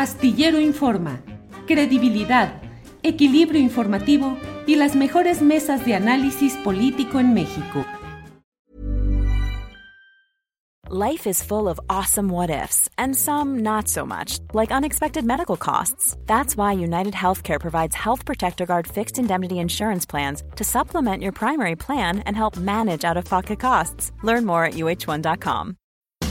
Astillero Informa, credibilidad, equilibrio informativo y las mejores mesas de análisis político en México. Life is full of awesome what ifs and some not so much, like unexpected medical costs. That's why United Healthcare provides Health Protector Guard fixed indemnity insurance plans to supplement your primary plan and help manage out of pocket costs. Learn more at uh1.com.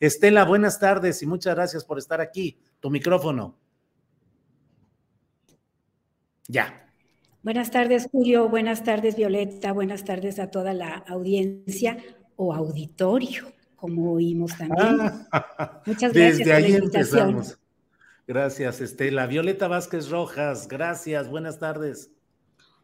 Estela, buenas tardes y muchas gracias por estar aquí. Tu micrófono. Ya. Buenas tardes, Julio. Buenas tardes, Violeta. Buenas tardes a toda la audiencia o auditorio, como oímos también. Ah, Muchas gracias Desde por ahí la invitación. empezamos. Gracias, Estela. Violeta Vázquez Rojas, gracias. Buenas tardes.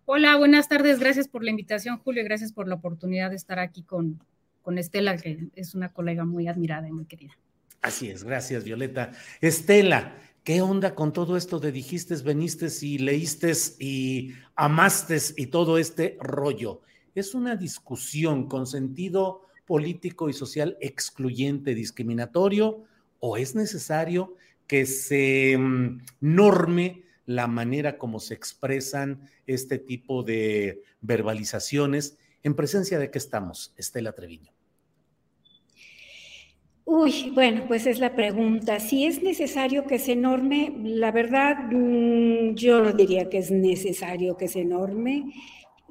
Hola, buenas tardes. Gracias por la invitación, Julio, y gracias por la oportunidad de estar aquí con, con Estela, que es una colega muy admirada y muy querida. Así es, gracias, Violeta. Estela, ¿qué onda con todo esto de dijiste, veniste y leíste y amaste y todo este rollo? ¿Es una discusión con sentido político y social excluyente, discriminatorio, o es necesario que se mm, norme la manera como se expresan este tipo de verbalizaciones? ¿En presencia de qué estamos, Estela Treviño? Uy, bueno, pues es la pregunta. Si es necesario que se norme, la verdad, mm, yo no diría que es necesario que se norme.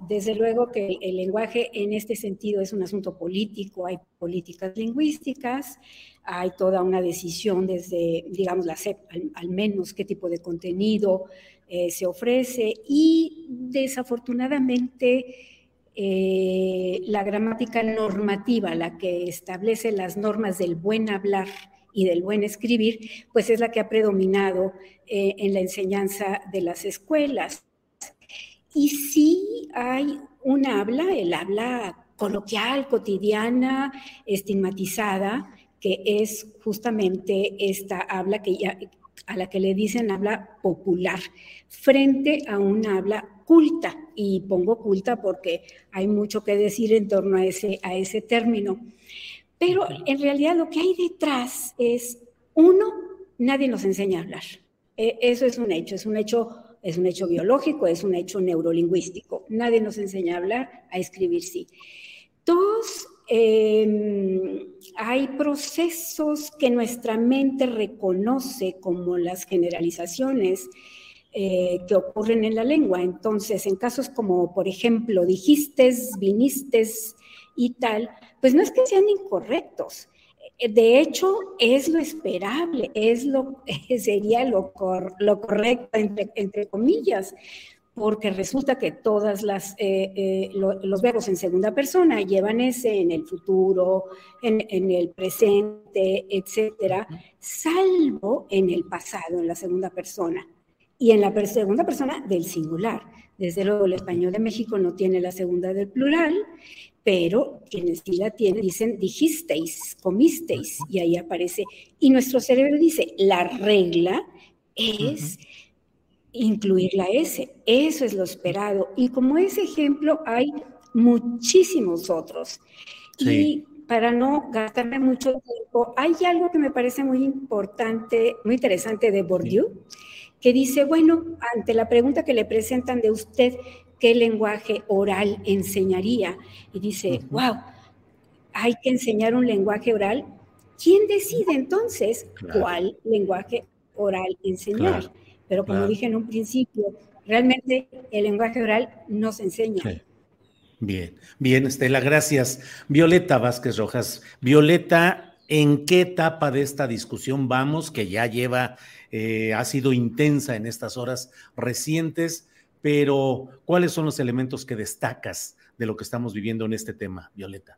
Desde luego que el lenguaje en este sentido es un asunto político, hay políticas lingüísticas, hay toda una decisión desde, digamos, la al, al menos qué tipo de contenido eh, se ofrece y desafortunadamente eh, la gramática normativa, la que establece las normas del buen hablar y del buen escribir, pues es la que ha predominado eh, en la enseñanza de las escuelas. Y sí hay un habla, el habla coloquial, cotidiana, estigmatizada, que es justamente esta habla que ya, a la que le dicen habla popular, frente a un habla culta, y pongo culta porque hay mucho que decir en torno a ese, a ese término. Pero en realidad lo que hay detrás es, uno, nadie nos enseña a hablar. Eh, eso es un hecho, es un hecho, es un hecho biológico, es un hecho neurolingüístico. Nadie nos enseña a hablar, a escribir sí. Dos, eh, hay procesos que nuestra mente reconoce como las generalizaciones eh, que ocurren en la lengua. Entonces, en casos como, por ejemplo, dijiste, viniste y tal, pues no es que sean incorrectos. De hecho, es lo esperable, es lo, sería lo, cor, lo correcto, entre, entre comillas, porque resulta que todas las eh, eh, lo, los verbos en segunda persona llevan ese en el futuro, en, en, el presente, etcétera, salvo en el pasado, en la segunda persona y en la segunda persona del singular. Desde luego, el español de México no tiene la segunda del plural, pero quienes sí la tienen dicen dijisteis, comisteis, y ahí aparece. Y nuestro cerebro dice, la regla es. Uh -huh incluir la S. Eso es lo esperado. Y como ese ejemplo hay muchísimos otros. Sí. Y para no gastarme mucho tiempo, hay algo que me parece muy importante, muy interesante de Bourdieu, sí. Que dice, bueno, ante la pregunta que le presentan de usted, ¿qué lenguaje oral enseñaría? Y dice, uh -huh. wow, hay que enseñar un lenguaje oral. ¿Quién decide entonces claro. cuál lenguaje oral enseñar? Claro. Pero como claro. dije en un principio, realmente el lenguaje oral no se enseña. Sí. Bien, bien, Estela, gracias. Violeta Vázquez Rojas. Violeta, ¿en qué etapa de esta discusión vamos? Que ya lleva, eh, ha sido intensa en estas horas recientes, pero ¿cuáles son los elementos que destacas de lo que estamos viviendo en este tema, Violeta?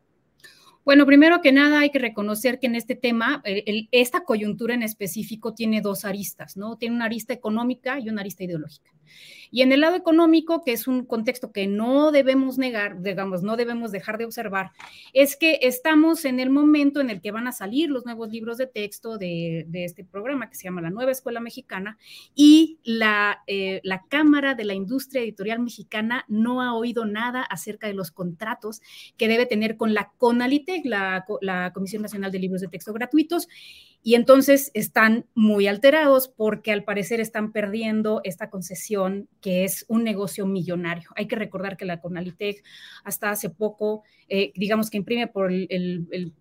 Bueno, primero que nada hay que reconocer que en este tema, esta coyuntura en específico tiene dos aristas, ¿no? Tiene una arista económica y una arista ideológica. Y en el lado económico, que es un contexto que no debemos negar, digamos, no debemos dejar de observar, es que estamos en el momento en el que van a salir los nuevos libros de texto de, este programa que se llama La Nueva Escuela Mexicana y la, eh, la Cámara de la Industria Editorial Mexicana no ha oído nada acerca de los contratos que debe tener con la CONALITEC, la, la Comisión Nacional de Libros de Texto Gratuitos y entonces están muy alterados porque al parecer están perdiendo esta concesión que es un negocio millonario. Hay que recordar que la Conalitech hasta hace poco, eh, digamos que imprime por el,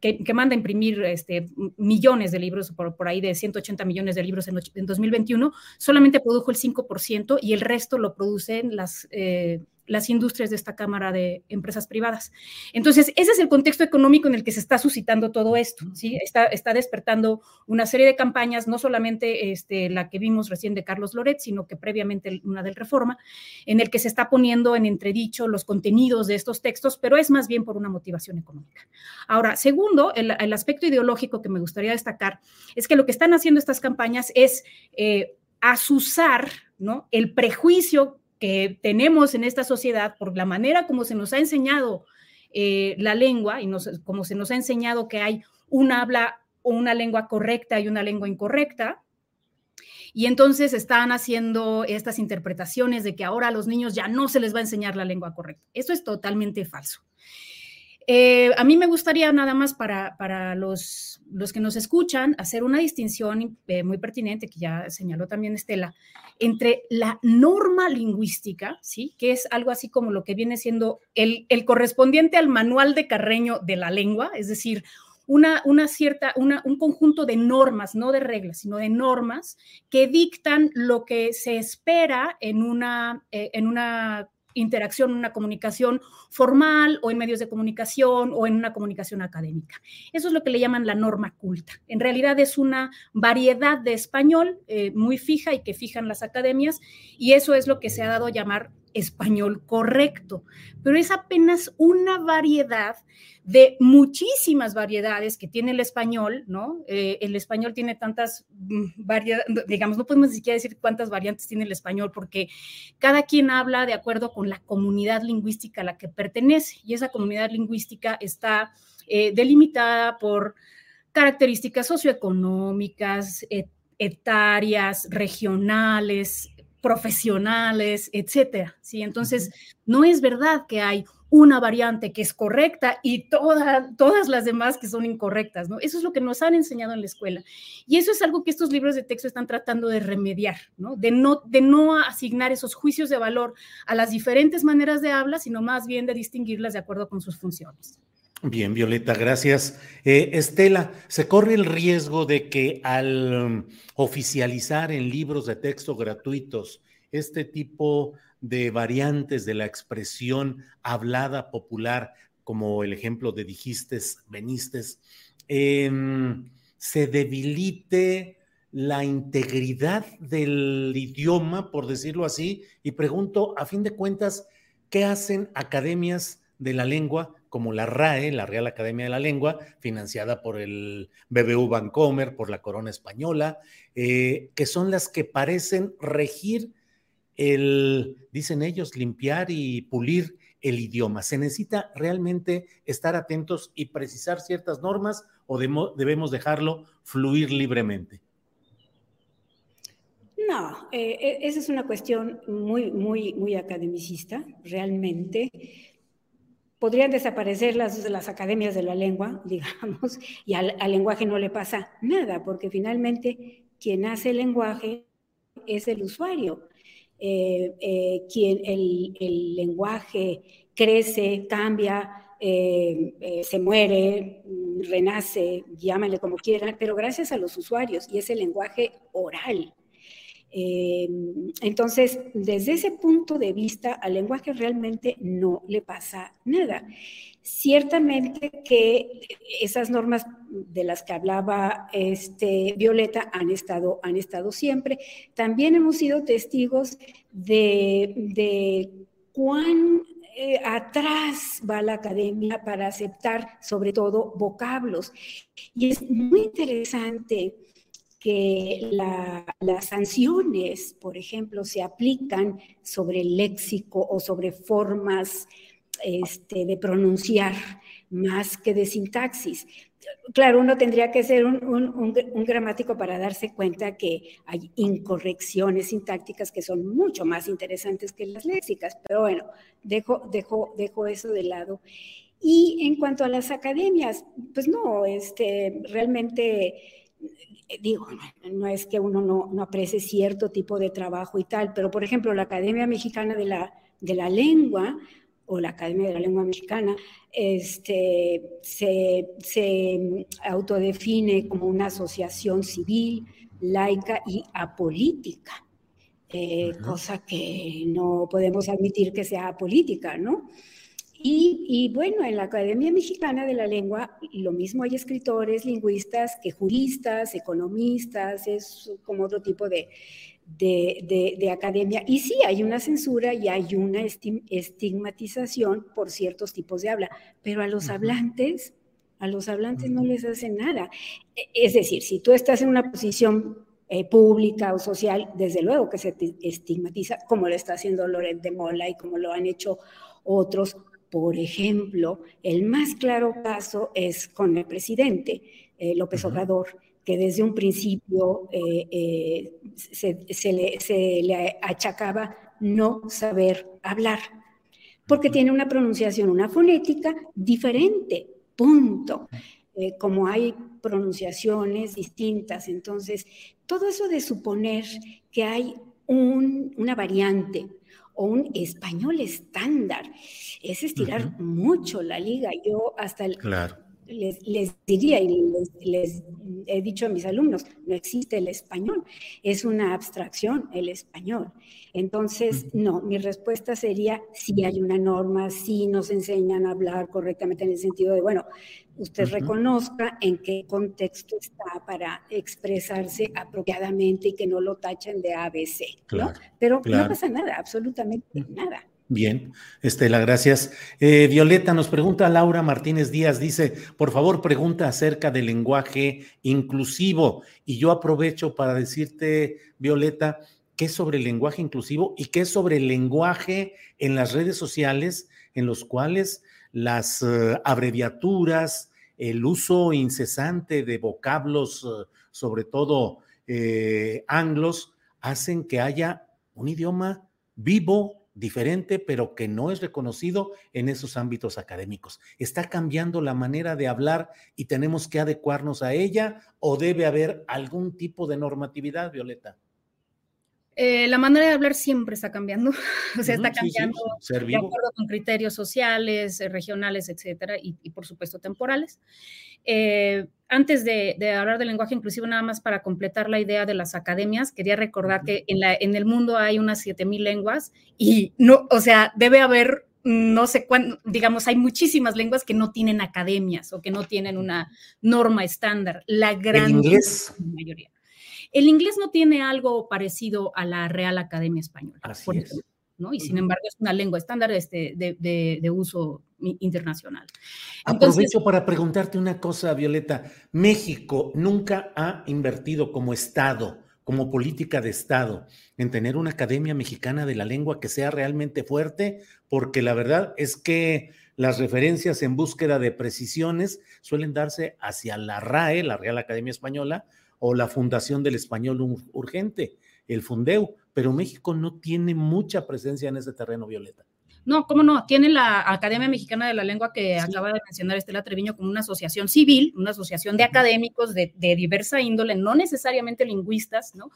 que, manda a imprimir este, millones de libros, por, ahí de 180 millones de libros en, en 2021, solamente produjo el 5% y el resto lo producen las eh, las industrias de esta Cámara de Empresas Privadas. Entonces, ese es el contexto económico en el que se está suscitando todo esto, ¿sí? Está, está despertando una serie de campañas, no solamente este, la que vimos recién de Carlos Loret, sino que previamente una del Reforma, en el que se está poniendo en entredicho los contenidos de estos textos, pero es más bien por una motivación económica. Ahora, segundo, el, aspecto ideológico que me gustaría destacar es que lo que están haciendo estas campañas es eh, asusar ¿no? el prejuicio que tenemos en esta sociedad por la manera como se nos ha enseñado eh, la lengua y como se nos ha enseñado que hay una habla o una lengua correcta y una lengua incorrecta. Y entonces están haciendo estas interpretaciones de que ahora a los niños ya no se les va a enseñar la lengua correcta. Eso es totalmente falso. Eh, a mí me gustaría nada más para, para los, los, que nos escuchan hacer una distinción eh, muy pertinente que ya señaló también Estela entre la norma lingüística, ¿sí? que es algo así como lo que viene siendo el, el correspondiente al manual de Carreño de la lengua, es decir, una, una, cierta, una, un conjunto de normas, no de reglas, sino de normas que dictan lo que se espera en una, eh, en una interacción, una comunicación formal o en medios de comunicación o en una comunicación académica. Eso es lo que le llaman la norma culta. En realidad es una variedad de español eh, muy fija y que fijan las academias y eso es lo que se ha dado a llamar español correcto, pero es apenas una variedad de muchísimas variedades que tiene el español, ¿no? Eh, el español tiene tantas mm, variedades, digamos, no podemos ni siquiera decir cuántas variantes tiene el español, porque cada quien habla de acuerdo con la comunidad lingüística a la que pertenece, y esa comunidad lingüística está eh, delimitada por características socioeconómicas, etarias, regionales, profesionales, etcétera. ¿sí? Entonces, no es verdad que hay una variante que es correcta y todas las demás que son incorrectas, ¿no? Eso es lo que nos han enseñado en la escuela. Y eso es algo que estos libros de texto están tratando de remediar, ¿no? De no, de no asignar esos juicios de valor a las diferentes maneras de habla, sino más bien de distinguirlas de acuerdo con sus funciones. Bien, Violeta, gracias. Eh, Estela, ¿se corre el riesgo de que al um, oficializar en libros de texto gratuitos este tipo de variantes de la expresión hablada popular, como el ejemplo de dijiste, veniste, em, se debilite la integridad del idioma, por decirlo así? Y pregunto, a fin de cuentas, ¿qué hacen academias de la lengua? Como la RAE, la Real Academia de la Lengua, financiada por el BBU Bancomer, por la Corona Española, eh, que son las que parecen regir el, dicen ellos, limpiar y pulir el idioma. ¿Se necesita realmente estar atentos y precisar ciertas normas o debemos dejarlo fluir libremente? No, eh, e-, esa es una cuestión muy, muy, muy academicista, realmente podrían desaparecer las, las academias de la lengua, digamos, y al, lenguaje no le pasa nada, porque finalmente quien hace el lenguaje es el usuario. Eh, eh, quien el, lenguaje crece, cambia, eh, se muere, renace, llámale como quieran, pero gracias a los usuarios y es el lenguaje oral. Eh, entonces, desde ese punto de vista, al lenguaje realmente no le pasa nada. Ciertamente que esas normas de las que hablaba este, Violeta han estado, han estado siempre. También hemos sido testigos de, cuán eh, atrás va la academia para aceptar sobre todo vocablos. Y es muy interesante que las sanciones, por ejemplo, se aplican sobre el léxico o sobre formas este, de pronunciar más que de sintaxis. Claro, uno tendría que ser un, gramático para darse cuenta que hay incorrecciones sintácticas que son mucho más interesantes que las léxicas, pero bueno, dejo, eso de lado. Y en cuanto a las academias, pues no, este, realmente digo, no es que uno no, no, aprecie cierto tipo de trabajo y tal, pero por ejemplo, la Academia Mexicana de la, de la Lengua o la Academia de la Lengua Mexicana, este, se, autodefine como una asociación civil, laica y apolítica, eh, cosa que no podemos admitir que sea apolítica, ¿no? Y, y, bueno, en la Academia Mexicana de la Lengua, lo mismo hay escritores, lingüistas, que juristas, economistas, es como otro tipo de, de, academia. Y sí, hay una censura y hay una estigmatización por ciertos tipos de habla, pero a los hablantes, a los hablantes no les hace nada. E, es decir, si tú estás en una posición eh, pública o social, desde luego que se estigmatiza, como lo está haciendo Loret de Mola y como lo han hecho otros. Por ejemplo, el más claro caso es con el presidente eh, López Obrador que desde un principio eh, eh, se, le, achacaba no saber hablar, porque tiene una pronunciación, una fonética diferente, punto. Como hay pronunciaciones distintas, entonces todo eso de suponer que hay una variante o un español estándar es estirar mucho la liga. Yo hasta el, claro les, diría y les, he dicho a mis alumnos, no existe el español, es una abstracción el español. Entonces, no, mi respuesta sería, si hay una norma, si nos enseñan a hablar correctamente en el sentido de, bueno, usted reconozca en qué contexto está para expresarse apropiadamente y que no lo tachen de ABC, ¿no? Pero no pasa nada, absolutamente nada. Bien, Estela, gracias. Eh, Violeta nos pregunta Laura Martínez Díaz, dice, por favor, pregunta acerca del lenguaje inclusivo. Y yo aprovecho para decirte, Violeta, qué es sobre el lenguaje inclusivo y qué es sobre el lenguaje en las redes sociales en los cuales las eh, abreviaturas, el uso incesante de vocablos, eh, sobre todo anglos, hacen que haya un idioma vivo, diferente, pero que no es reconocido en esos ámbitos académicos. ¿Está cambiando la manera de hablar y tenemos que adecuarnos a ella o debe haber algún tipo de normatividad, Violeta? Eh, la manera de hablar siempre está cambiando, o sea, está cambiando de acuerdo con criterios sociales, eh, regionales, etcétera, y, por supuesto temporales. Eh, antes de, hablar del lenguaje inclusivo, nada más para completar la idea de las academias, quería recordar que en, la, en el mundo hay unas 7000 lenguas y no, o sea, debe haber no sé cuánto, digamos, hay muchísimas lenguas que no tienen academias o que no tienen una norma estándar. La gran inglés? mayoría. El inglés no tiene algo parecido a la Real Academia Española, por ejemplo, ¿no? Y sin embargo es una lengua estándar este, de, uso internacional. Aprovecho para preguntarte una cosa, Violeta. México nunca ha invertido como Estado, como política de Estado, en tener una Academia Mexicana de la Lengua que sea realmente fuerte, porque la verdad es que las referencias en búsqueda de precisiones suelen darse hacia la RAE, la Real Academia Española, o la Fundación del Español Urgente, el Fundeu, pero México no tiene mucha presencia en ese terreno, Violeta. No, ¿cómo no? Tiene la Academia Mexicana de la Lengua que acaba de mencionar Estela Treviño como una asociación civil, una asociación de académicos de, diversa índole, no necesariamente lingüistas, ¿no?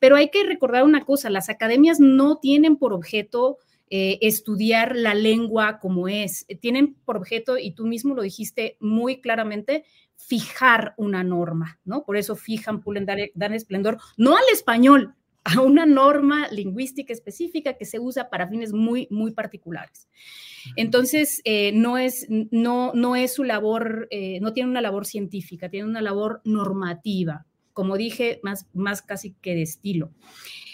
Pero hay que recordar una cosa, las academias no tienen por objeto eh, estudiar la lengua como es, tienen por objeto, y tú mismo lo dijiste muy claramente, fijar una norma, ¿no? Por eso fijan, pulen, dan, esplendor, no al español, a una norma lingüística específica que se usa para fines muy, muy particulares. Entonces, eh, no, es, no, no es su labor, eh, no tiene una labor científica, tiene una labor normativa, como dije, más, más casi que de estilo.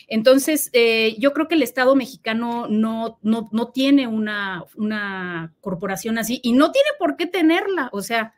Entonces, eh, yo creo que el Estado mexicano no, no, no tiene una, una corporación así y no tiene por qué tenerla. O sea,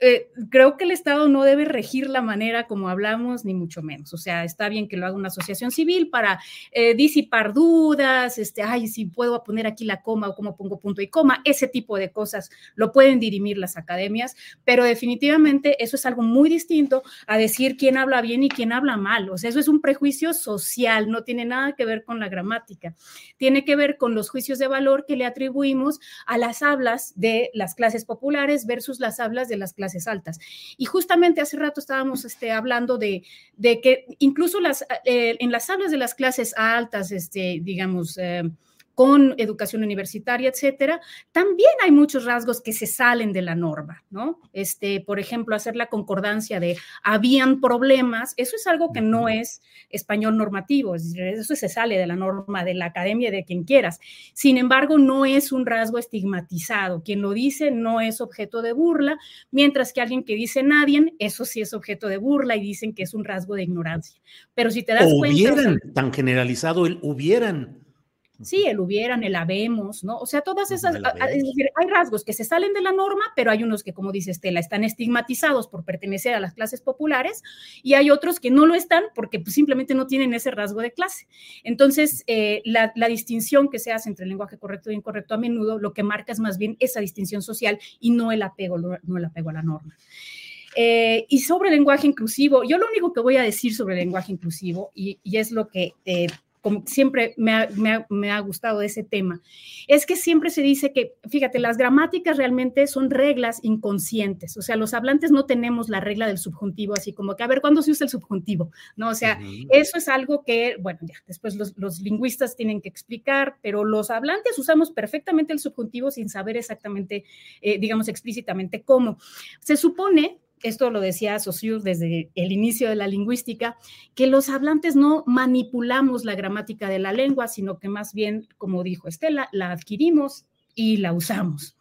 eh, creo que el Estado no debe regir la manera como hablamos, ni mucho menos. O sea, está bien que lo haga una asociación civil para eh, disipar dudas, este, ay, si puedo poner aquí la coma o cómo pongo punto y coma, ese tipo de cosas lo pueden dirimir las academias, pero definitivamente eso es algo muy distinto a decir quién habla bien y quién habla mal. O sea, eso es un prejuicio social, no tiene nada que ver con la gramática, tiene que ver con los juicios de valor que le atribuimos a las hablas de las clases populares versus las hablas de las clases altas. Y justamente hace rato estábamos este, hablando de, de que incluso las, eh, en las aulas de las clases altas, este, digamos, eh, con educación universitaria, etcétera, también hay muchos rasgos que se salen de la norma, ¿no? Este, por ejemplo, hacer la concordancia de habían problemas, eso es algo que no es español normativo, eso se sale de la norma de la academia de quien quieras. Sin embargo, no es un rasgo estigmatizado. Quien lo dice no es objeto de burla, mientras que alguien que dice nadie, eso sí es objeto de burla y dicen que es un rasgo de ignorancia. Pero si te das o cuenta. Hubieran, tan generalizado el hubieran. Sí, el hubieran, el habemos, ¿no? O sea, todas esas, es decir, hay rasgos que se salen de la norma, pero hay unos que, como dice Estela, están estigmatizados por pertenecer a las clases populares y hay otros que no lo están porque pues, simplemente no tienen ese rasgo de clase. Entonces, eh, la, distinción que se hace entre el lenguaje correcto e incorrecto a menudo lo que marca es más bien esa distinción social y no el apego, no el apego a la norma. Eh, y sobre el lenguaje inclusivo, yo lo único que voy a decir sobre el lenguaje inclusivo, y, es lo que eh, como siempre me ha, gustado ese tema, es que siempre se dice que, fíjate, las gramáticas realmente son reglas inconscientes, o sea, los hablantes no tenemos la regla del subjuntivo, así como que, a ver, ¿cuándo se usa el subjuntivo? No, o sea, eso es algo que, bueno, ya, después los, lingüistas tienen que explicar, pero los hablantes usamos perfectamente el subjuntivo sin saber exactamente, eh, digamos, explícitamente cómo. Se supone esto lo decía Saussure desde el inicio de la lingüística, que los hablantes no manipulamos la gramática de la lengua, sino que más bien, como dijo Estela, la adquirimos y la usamos.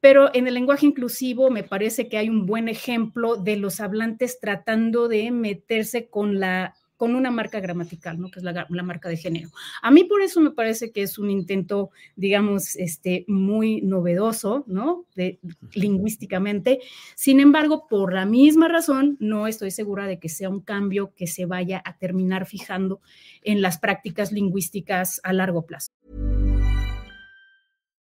Pero en el lenguaje inclusivo me parece que hay un buen ejemplo de los hablantes tratando de meterse con la con una marca gramatical, ¿no? que es la, marca de género. A mí por eso me parece que es un intento, digamos, este, muy novedoso, ¿no? De, lingüísticamente. Sin embargo, por la misma razón, no estoy segura de que sea un cambio que se vaya a terminar fijando en las prácticas lingüísticas a largo plazo.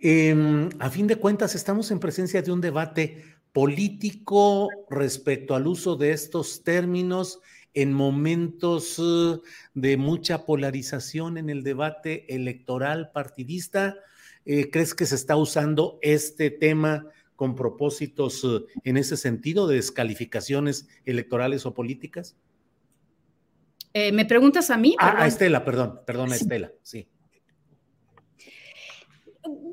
Eh, a fin de cuentas, estamos en presencia de un debate político respecto al uso de estos términos en momentos uh, de mucha polarización en el debate electoral partidista. Eh, ¿Crees que se está usando este tema con propósitos uh, en ese sentido de descalificaciones electorales o políticas? Eh, ¿Me preguntas a mí? Ah, a Estela, perdón, perdón, a Estela, sí.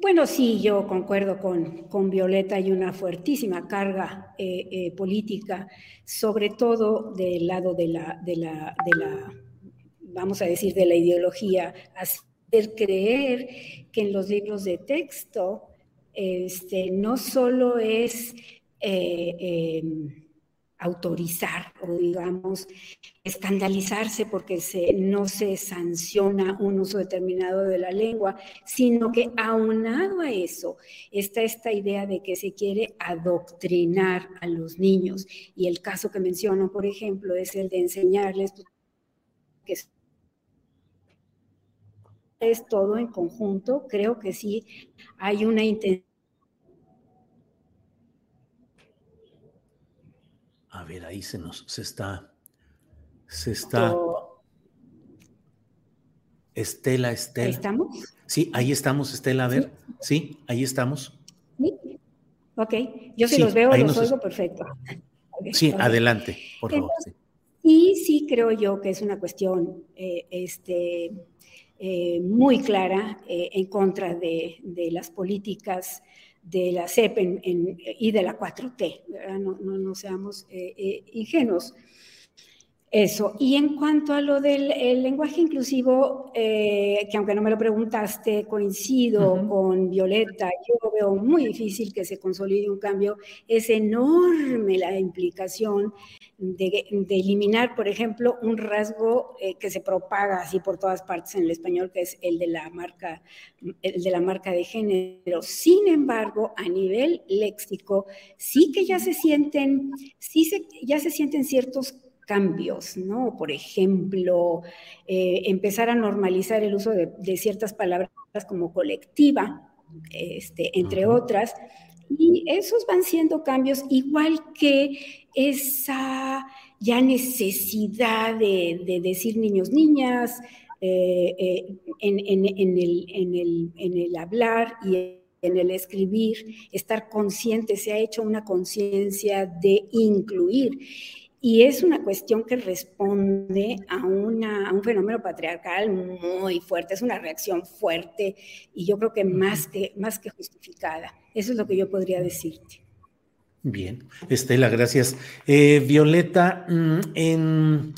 Bueno, sí, yo concuerdo con, Violeta, hay una fuertísima carga eh, eh, política, sobre todo del lado de la, de la, de la, vamos a decir, de la ideología, hacer creer que en los libros de texto este, no solo es eh, em, autorizar o digamos escandalizarse porque se, no se sanciona un uso determinado de la lengua, sino que aunado a eso está esta idea de que se quiere adoctrinar a los niños. Y el caso que menciono, por ejemplo, es el de enseñarles que es todo en conjunto. Creo que sí hay una intención A ver, ahí se nos, se está, se está. Estela, Estela. ¿Ahí estamos? Sí, ahí estamos, Estela, a ver. Sí, ahí estamos. ¿Sí? Ok, yo sí, los veo, los oigo perfecto. sí, adelante, por favor. Y sí creo yo que es una cuestión eh, este, eh, muy clara eh, en contra de, de las políticas de la CEP y de la 4T, no, no, seamos eh, eh, ingenuos. Eso. Y en cuanto a lo del lenguaje inclusivo, eh, que aunque no me lo preguntaste, coincido con Violeta, yo veo muy difícil que se consolide un cambio. Es enorme la implicación de, eliminar, por ejemplo, un rasgo eh, que se propaga así por todas partes en el español, que es el de la marca, el de la marca de género. Sin embargo, a nivel léxico, sí que ya se sienten, sí se, ya se sienten ciertos cambios, ¿no? Por ejemplo, eh, empezar a normalizar el uso de, ciertas palabras como colectiva, este, entre otras, y esos van siendo cambios igual que esa ya necesidad de, decir niños, niñas, eh, eh, en, el, en el hablar y en el escribir, estar consciente, se ha hecho una conciencia de incluir. Y es una cuestión que responde a, una, un fenómeno patriarcal muy fuerte, es una reacción fuerte y yo creo que más que, más que justificada. Eso es lo que yo podría decirte. Bien, Estela, gracias. Eh, Violeta, mm, en,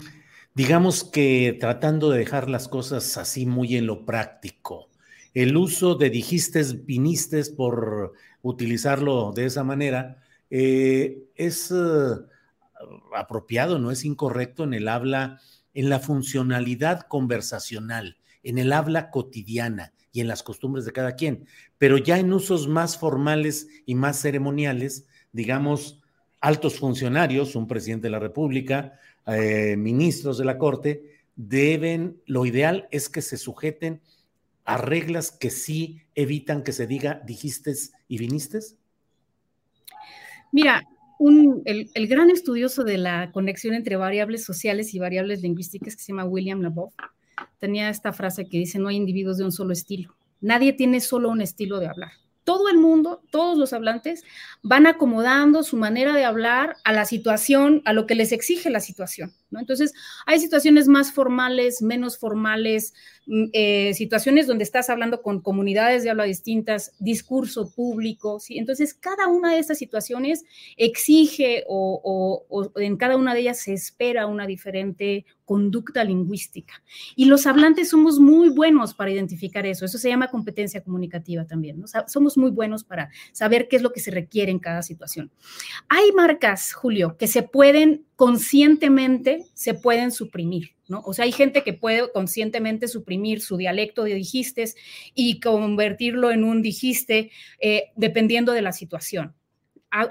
digamos que tratando de dejar las cosas así muy en lo práctico, el uso de dijiste, viniste por utilizarlo de esa manera, eh, es... Eh, apropiado, no es incorrecto en el habla, en la funcionalidad conversacional, en el habla cotidiana y en las costumbres de cada quien, pero ya en usos más formales y más ceremoniales, digamos, altos funcionarios, un presidente de la República, eh, ministros de la Corte, deben, lo ideal es que se sujeten a reglas que sí evitan que se diga dijiste y viniste? Mira, el, gran estudioso de la conexión entre variables sociales y variables lingüísticas, que se llama William Labov, tenía esta frase que dice, no hay individuos de un solo estilo. Nadie tiene solo un estilo de hablar todo el mundo, todos los hablantes, van acomodando su manera de hablar a la situación, a lo que les exige la situación. Entonces, hay situaciones más formales, menos formales, mm, eh, situaciones donde estás hablando con comunidades de habla distintas, discurso público. Entonces, cada una de estas situaciones exige o, en cada una de ellas se espera una diferente conducta lingüística. Y los hablantes somos muy buenos para identificar eso. Eso se llama competencia comunicativa también. somos muy buenos para saber qué es lo que se requiere en cada situación. Hay marcas, Julio, que se pueden conscientemente, se pueden suprimir. ¿No? O sea, hay gente que puede conscientemente suprimir su dialecto de dijistes y convertirlo en un dijiste eh, dependiendo de la situación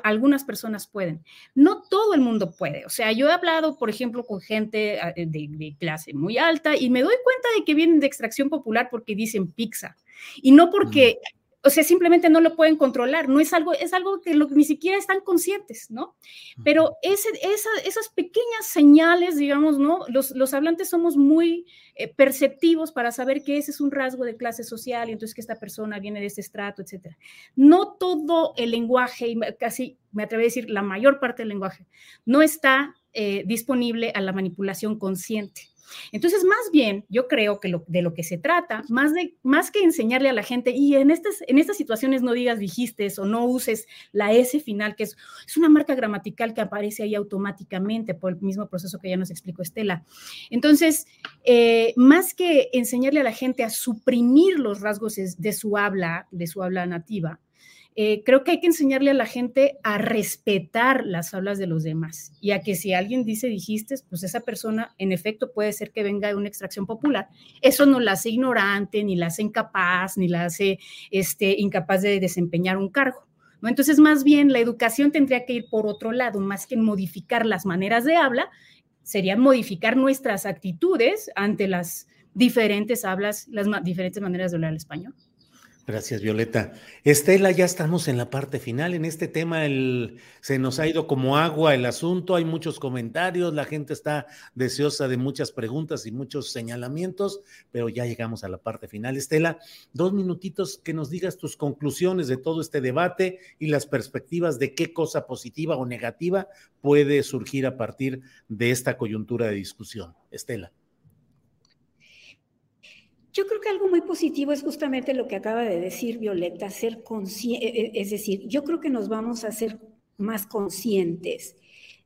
algunas personas pueden. No todo el mundo puede. O sea, yo he hablado, por ejemplo, con gente ah, de, clase muy alta y me doy cuenta de que vienen de extracción popular porque dicen pizza y no porque o sea, simplemente no lo pueden controlar, no es algo, es algo que ni siquiera están conscientes, ¿no? Pero ese, esas pequeñas señales, digamos, ¿no? Los, los hablantes somos muy eh, perceptivos para saber que ese es un rasgo de clase social y entonces que esta persona viene de ese estrato, etcétera. No todo el lenguaje, y casi me atrevo a decir la mayor parte del lenguaje, no está eh, disponible a la manipulación consciente. Entonces, más bien, yo creo que de lo que se trata, más, de, más que enseñarle a la gente, y en estas, en estas situaciones no digas dijiste o no uses la S final, que es, es una marca gramatical que aparece ahí automáticamente por el mismo proceso que ya nos explicó Estela. Entonces, eh, más que enseñarle a la gente a suprimir los rasgos de su habla, de su habla nativa, eh, creo que hay que enseñarle a la gente a respetar las hablas de los demás y a que si alguien dice dijiste, pues esa persona en efecto puede ser que venga de una extracción popular. Eso no la hace ignorante, ni la hace incapaz, ni la hace este, incapaz de desempeñar un cargo. ¿no? Entonces, más bien, la educación tendría que ir por otro lado, más que modificar las maneras de habla, sería modificar nuestras actitudes ante las diferentes hablas, las diferentes maneras de hablar el español. Gracias, Violeta. Estela, ya estamos en la parte final. En este tema el, se nos ha ido como agua el asunto, hay muchos comentarios, la gente está deseosa de muchas preguntas y muchos señalamientos, pero ya llegamos a la parte final. Estela, dos minutitos que nos digas tus conclusiones de todo este debate y las perspectivas de qué cosa positiva o negativa puede surgir a partir de esta coyuntura de discusión. Estela. Yo creo que algo muy positivo es justamente lo que acaba de decir Violeta, ser consciente, e, es decir, yo creo que nos vamos a hacer más conscientes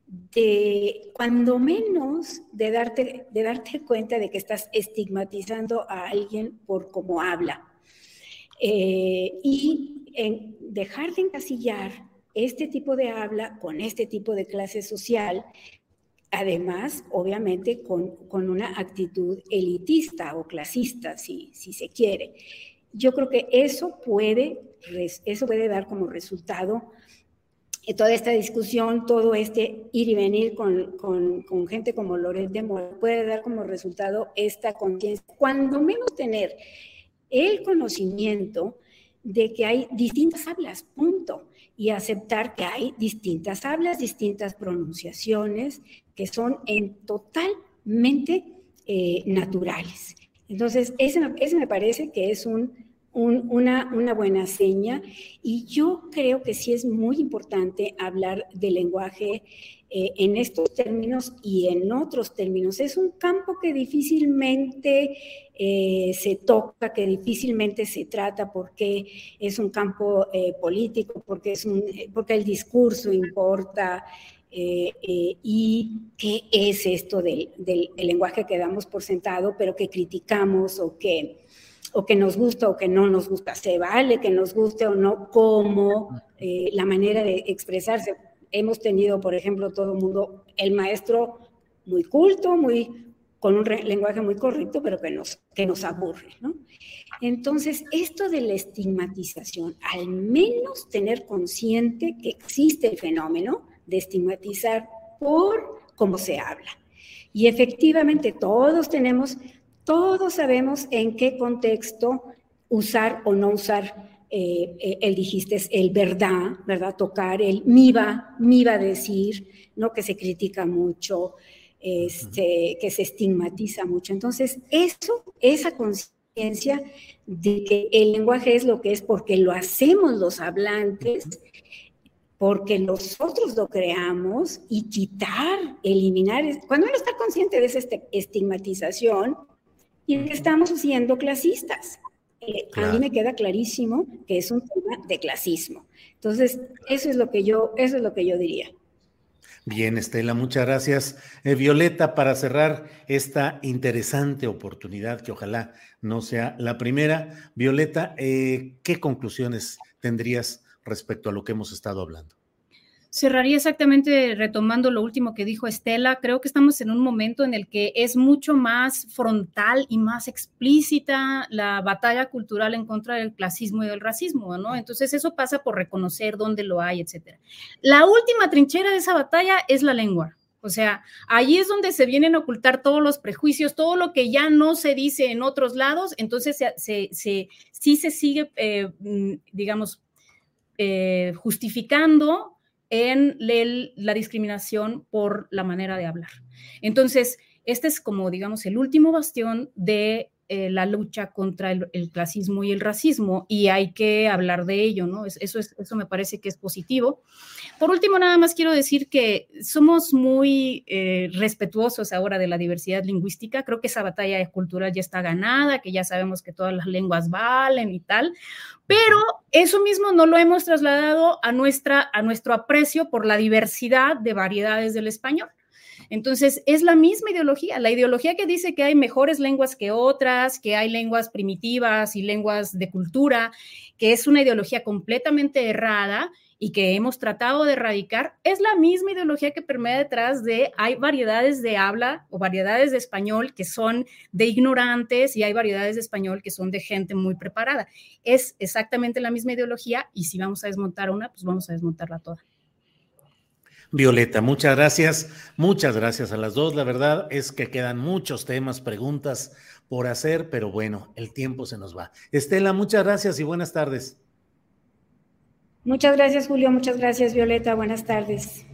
de cuando menos de darte, de darte cuenta de que estás estigmatizando a alguien por cómo habla. Eh, y dejar de encasillar este tipo de habla con este tipo de clase social Además, obviamente, con, una actitud elitista o clasista, si, si se quiere. Yo creo que eso puede, eso puede dar como resultado eh, toda esta discusión, todo este ir y venir con, con, gente como Loret de Mola, puede dar como resultado esta conciencia, cuando menos tener el conocimiento de que hay distintas hablas, punto, y aceptar que hay distintas hablas, distintas pronunciaciones, que son en totalmente eh, naturales. Entonces, ese, me parece que es un, una, buena seña y yo creo que sí es muy importante hablar del lenguaje eh, en estos términos y en otros términos. Es un campo que difícilmente eh, se toca, que difícilmente se trata porque es un campo político, porque, es un, porque el discurso importa, eh, eh, y qué es esto del, lenguaje que damos por sentado, pero que criticamos o que, o que nos gusta o que no nos gusta. Se vale que nos guste o no, como eh, la manera de expresarse. Hemos tenido, por ejemplo, todo el mundo, el maestro muy culto, muy con un lenguaje muy correcto, pero que nos, que nos aburre, ¿no? Entonces, esto de la estigmatización, al menos tener consciente que existe el fenómeno, de estigmatizar por cómo se habla. Y efectivamente todos tenemos, todos sabemos en qué contexto usar o no usar eh, eh, el dijiste es el verdad, ¿verdad? Tocar el mi va, mi va a decir, ¿no? Que se critica mucho, este, que se estigmatiza mucho. Entonces, eso, esa conciencia de que el lenguaje es lo que es porque lo hacemos los hablantes, porque nosotros lo creamos y quitar, eliminar, cuando uno está consciente de esa estigmatización y que estamos siendo clasistas. Eh, a mí me queda clarísimo que es un tema de clasismo. Entonces, eso es lo que yo, eso es lo que yo diría. Bien, Estela, muchas gracias. Eh, Violeta, para cerrar esta interesante oportunidad, que ojalá no sea la primera. Violeta, eh, ¿qué conclusiones tendrías respecto a lo que hemos estado hablando. Cerraría exactamente retomando lo último que dijo Estela. Creo que estamos en un momento en el que es mucho más frontal y más explícita la batalla cultural en contra del clasismo y del racismo, ¿no? Entonces eso pasa por reconocer dónde lo hay, etcétera. La última trinchera de esa batalla es la lengua. O sea, ahí es donde se vienen a ocultar todos los prejuicios, todo lo que ya no se dice en otros lados, entonces se, sí se sigue, eh, mm, digamos, eh, justificando en la discriminación por la manera de hablar. Entonces, este es como, digamos, el último bastión de eh, la lucha contra el, clasismo y el racismo y hay que hablar de ello, ¿no? Eso, es, eso me parece que es positivo. Por último, nada más quiero decir que somos muy eh, respetuosos ahora de la diversidad lingüística. Creo que esa batalla cultural ya está ganada, que ya sabemos que todas las lenguas valen y tal, pero eso mismo no lo hemos trasladado a, nuestra, a nuestro aprecio por la diversidad de variedades del español. Entonces, es la misma ideología, la ideología que dice que hay mejores lenguas que otras, que hay lenguas primitivas y lenguas de cultura, que es una ideología completamente errada y que hemos tratado de erradicar, es la misma ideología que permea detrás de hay variedades de habla o variedades de español que son de ignorantes y hay variedades de español que son de gente muy preparada. Es exactamente la misma ideología y si vamos a desmontar una, pues vamos a desmontarla toda. Violeta, muchas gracias. Muchas gracias a las dos. La verdad es que quedan muchos temas, preguntas por hacer, pero bueno, el tiempo se nos va. Estela, muchas gracias y buenas tardes. Muchas gracias, Julio. Muchas gracias, Violeta. Buenas tardes.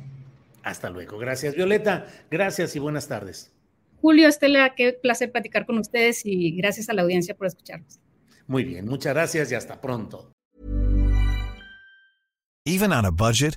Hasta luego. Gracias, Violeta. Gracias y buenas tardes. Julio, Estela, qué placer platicar con ustedes y gracias a la audiencia por escucharnos. Muy bien, muchas gracias y hasta pronto. Even on a budget,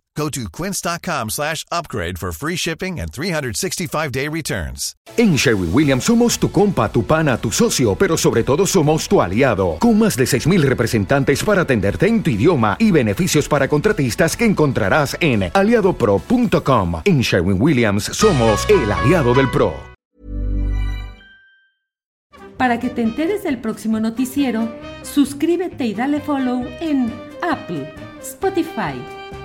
Go to quince.com slash upgrade for free shipping and 365-day returns. En Sherwin Williams somos tu compa, tu pana, tu socio, pero sobre todo somos tu aliado, con más de 6.000 representantes para atenderte en tu idioma y beneficios para contratistas que encontrarás en aliadopro.com. En Sherwin Williams somos el aliado del PRO. Para que te enteres del próximo noticiero, suscríbete y dale follow en Apple, Spotify,